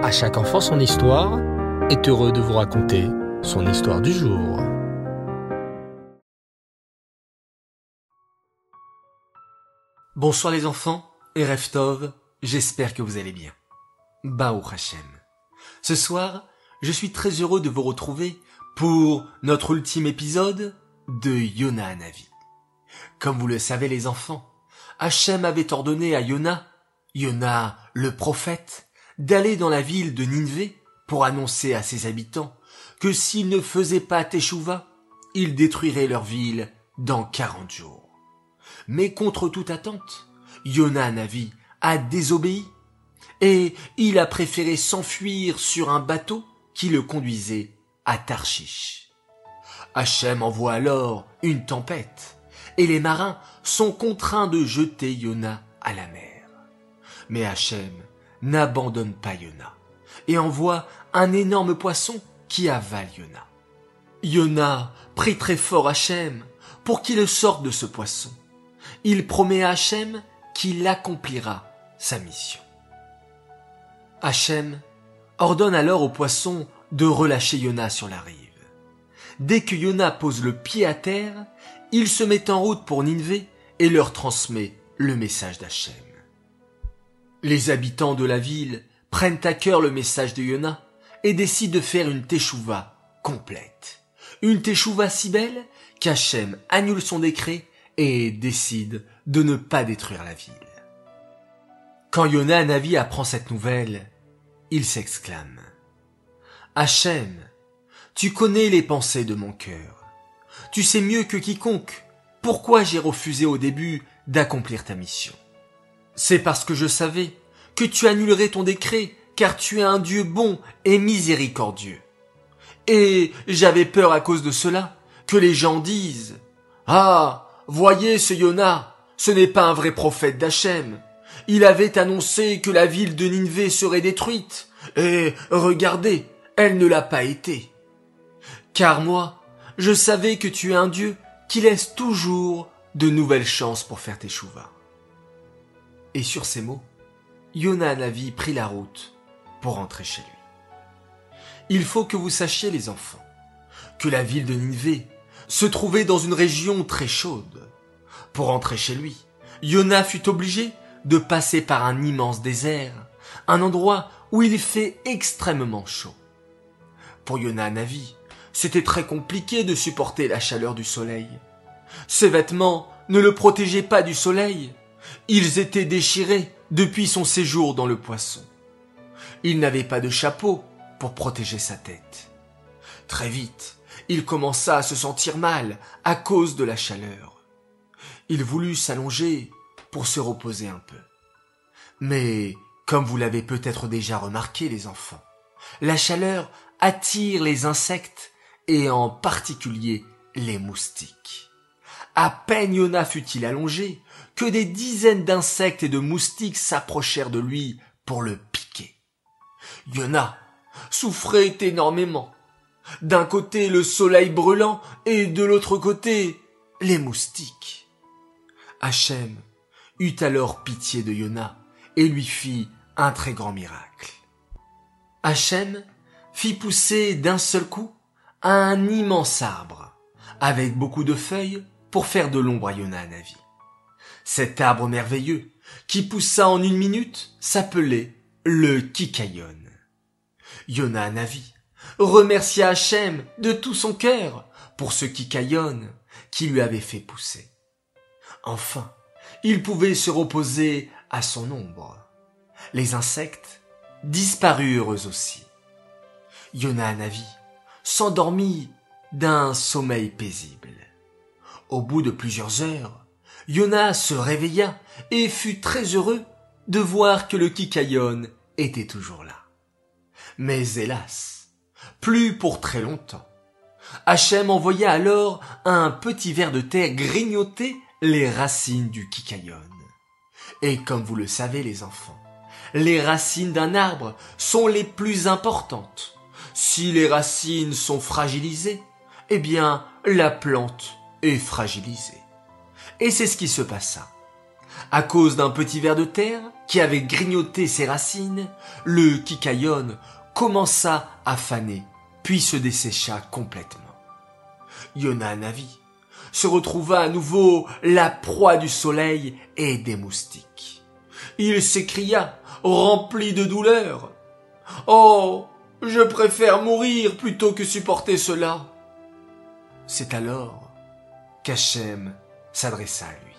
À chaque enfant son histoire est heureux de vous raconter son histoire du jour. Bonsoir les enfants et Reftov, j'espère que vous allez bien. Baou Hashem. Ce soir, je suis très heureux de vous retrouver pour notre ultime épisode de Yona Navi. Comme vous le savez les enfants, Hachem avait ordonné à Yona, Yona le prophète, d'aller dans la ville de Ninvé pour annoncer à ses habitants que s'ils ne faisaient pas Teshuvah, ils détruiraient leur ville dans quarante jours. Mais contre toute attente, Yona Navi a désobéi et il a préféré s'enfuir sur un bateau qui le conduisait à Tarshish. Hachem envoie alors une tempête et les marins sont contraints de jeter Yona à la mer. Mais Hachem n'abandonne pas Yona et envoie un énorme poisson qui avale Yona. Yona prie très fort Hachem pour qu'il sorte de ce poisson. Il promet à Hachem qu'il accomplira sa mission. Hachem ordonne alors au poisson de relâcher Yona sur la rive. Dès que Yona pose le pied à terre, il se met en route pour Ninvé et leur transmet le message d'Hachem. Les habitants de la ville prennent à cœur le message de Yona et décident de faire une teshuva complète. Une teshuva si belle qu'Hachem annule son décret et décide de ne pas détruire la ville. Quand Yona Navi apprend cette nouvelle, il s'exclame. Hachem, tu connais les pensées de mon cœur. Tu sais mieux que quiconque pourquoi j'ai refusé au début d'accomplir ta mission. C'est parce que je savais que tu annulerais ton décret, car tu es un Dieu bon et miséricordieux. Et j'avais peur à cause de cela, que les gens disent, Ah, voyez ce Yona, ce n'est pas un vrai prophète d'Hachem. Il avait annoncé que la ville de Ninvé serait détruite, et regardez, elle ne l'a pas été. Car moi, je savais que tu es un Dieu qui laisse toujours de nouvelles chances pour faire tes chouvas. Et sur ces mots, Yona Navi prit la route pour rentrer chez lui. Il faut que vous sachiez, les enfants, que la ville de Ninvé se trouvait dans une région très chaude. Pour rentrer chez lui, Yona fut obligé de passer par un immense désert, un endroit où il fait extrêmement chaud. Pour Yona Navi, c'était très compliqué de supporter la chaleur du soleil. Ses vêtements ne le protégeaient pas du soleil. Ils étaient déchirés depuis son séjour dans le poisson. Il n'avait pas de chapeau pour protéger sa tête. Très vite, il commença à se sentir mal à cause de la chaleur. Il voulut s'allonger pour se reposer un peu. Mais, comme vous l'avez peut-être déjà remarqué les enfants, la chaleur attire les insectes et en particulier les moustiques. À peine Yona fut-il allongé que des dizaines d'insectes et de moustiques s'approchèrent de lui pour le piquer. Yona souffrait énormément. D'un côté le soleil brûlant et de l'autre côté les moustiques. Hachem eut alors pitié de Yona et lui fit un très grand miracle. Hachem fit pousser d'un seul coup un immense arbre avec beaucoup de feuilles pour faire de l'ombre à Yona Navi. Cet arbre merveilleux, qui poussa en une minute, s'appelait le Kikayon. Yona Navi remercia Hachem de tout son cœur pour ce Kikayon qui lui avait fait pousser. Enfin, il pouvait se reposer à son ombre. Les insectes disparurent eux aussi. Yona Navi s'endormit d'un sommeil paisible. Au bout de plusieurs heures, Yona se réveilla et fut très heureux de voir que le Kikayon était toujours là. Mais hélas, plus pour très longtemps. Hachem envoya alors un petit ver de terre grignoter les racines du Kikayon. Et comme vous le savez les enfants, les racines d'un arbre sont les plus importantes. Si les racines sont fragilisées, eh bien la plante est fragilisée. Et c'est ce qui se passa. À cause d'un petit ver de terre qui avait grignoté ses racines, le Kikayon commença à faner, puis se dessécha complètement. Yona Navi se retrouva à nouveau la proie du soleil et des moustiques. Il s'écria, rempli de douleur. Oh, je préfère mourir plutôt que supporter cela. C'est alors qu'Hachem s'adressa à lui.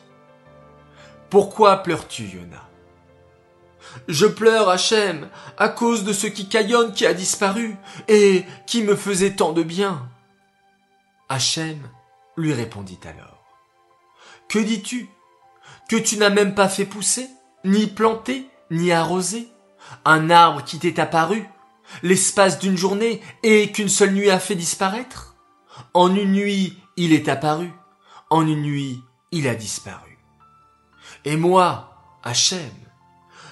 Pourquoi pleures-tu, Yona Je pleure, Hachem, à cause de ce qui caillonne qui a disparu et qui me faisait tant de bien. Hachem lui répondit alors. Que dis-tu? Que tu n'as même pas fait pousser, ni planter, ni arroser? Un arbre qui t'est apparu l'espace d'une journée et qu'une seule nuit a fait disparaître? En une nuit, il est apparu, en une nuit, il a disparu. Et moi, Hachem,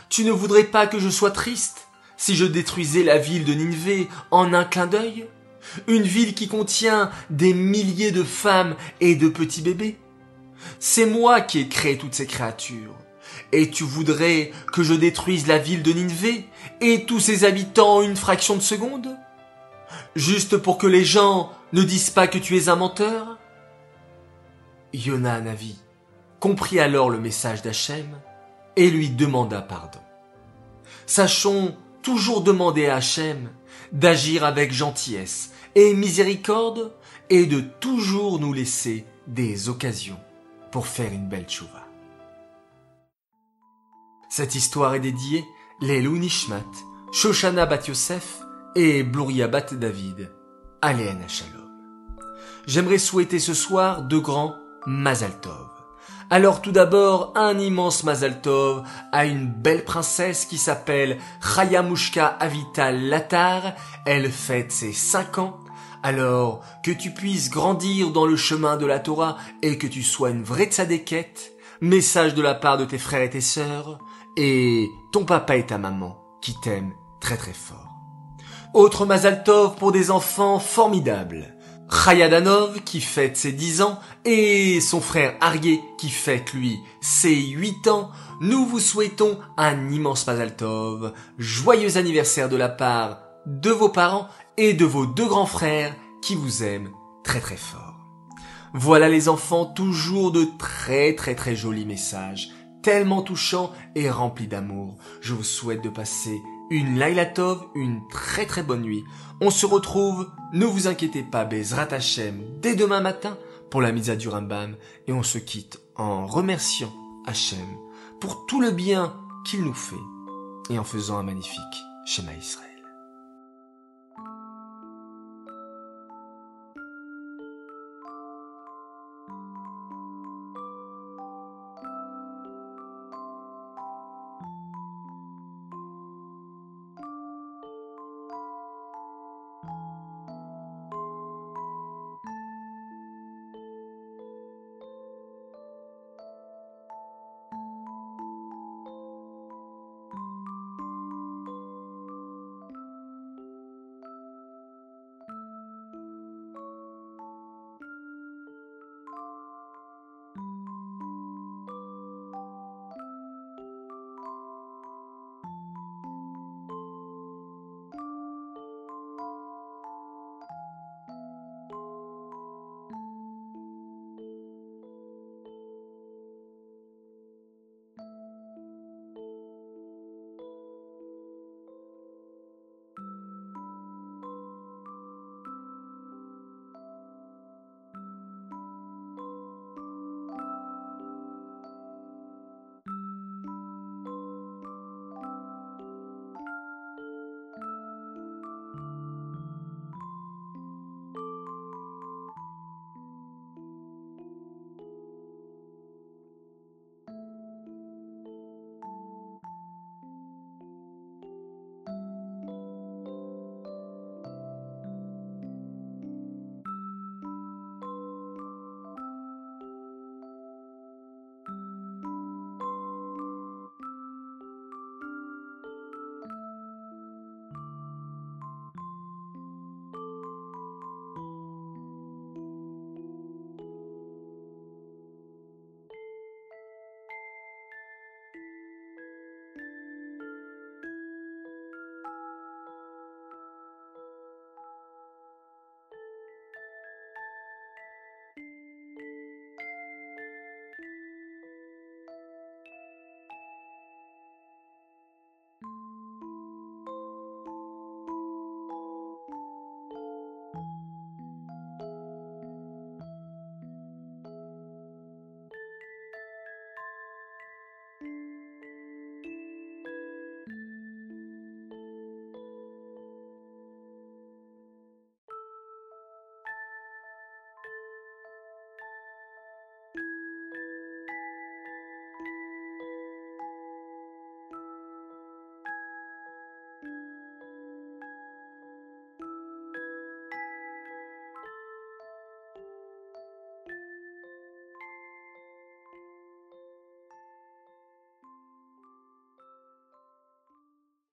tu ne voudrais pas que je sois triste si je détruisais la ville de Nineveh en un clin d'œil? Une ville qui contient des milliers de femmes et de petits bébés C'est moi qui ai créé toutes ces créatures. Et tu voudrais que je détruise la ville de Nineveh et tous ses habitants en une fraction de seconde? Juste pour que les gens ne disent pas que tu es un menteur? Yona Navi comprit alors le message d'Hachem et lui demanda pardon. Sachons toujours demander à Hachem d'agir avec gentillesse et miséricorde et de toujours nous laisser des occasions pour faire une belle tchouva. Cette histoire est dédiée les Nishmat, Shoshana Bat Yosef et Bluria Bat David, Aléana Shalom. J'aimerais souhaiter ce soir de grands Mazal Tov. Alors tout d'abord, un immense Mazal Tov à une belle princesse qui s'appelle Chayamushka Avital Latar. Elle fête ses cinq ans. Alors que tu puisses grandir dans le chemin de la Torah et que tu sois une vraie tzadékette. Message de la part de tes frères et tes sœurs et ton papa et ta maman qui t'aiment très très fort. Autre Mazal Tov pour des enfants formidables. Chayadanov qui fête ses 10 ans et son frère Arié qui fête lui ses 8 ans, nous vous souhaitons un immense Mazal Tov, joyeux anniversaire de la part de vos parents et de vos deux grands frères qui vous aiment très très fort. Voilà les enfants, toujours de très très très jolis messages, tellement touchants et remplis d'amour. Je vous souhaite de passer une Laila Tov, une très très bonne nuit. On se retrouve, ne vous inquiétez pas, Bezrat Hashem, dès demain matin pour la mise à du Rambam et on se quitte en remerciant Hachem pour tout le bien qu'il nous fait et en faisant un magnifique schéma Israël.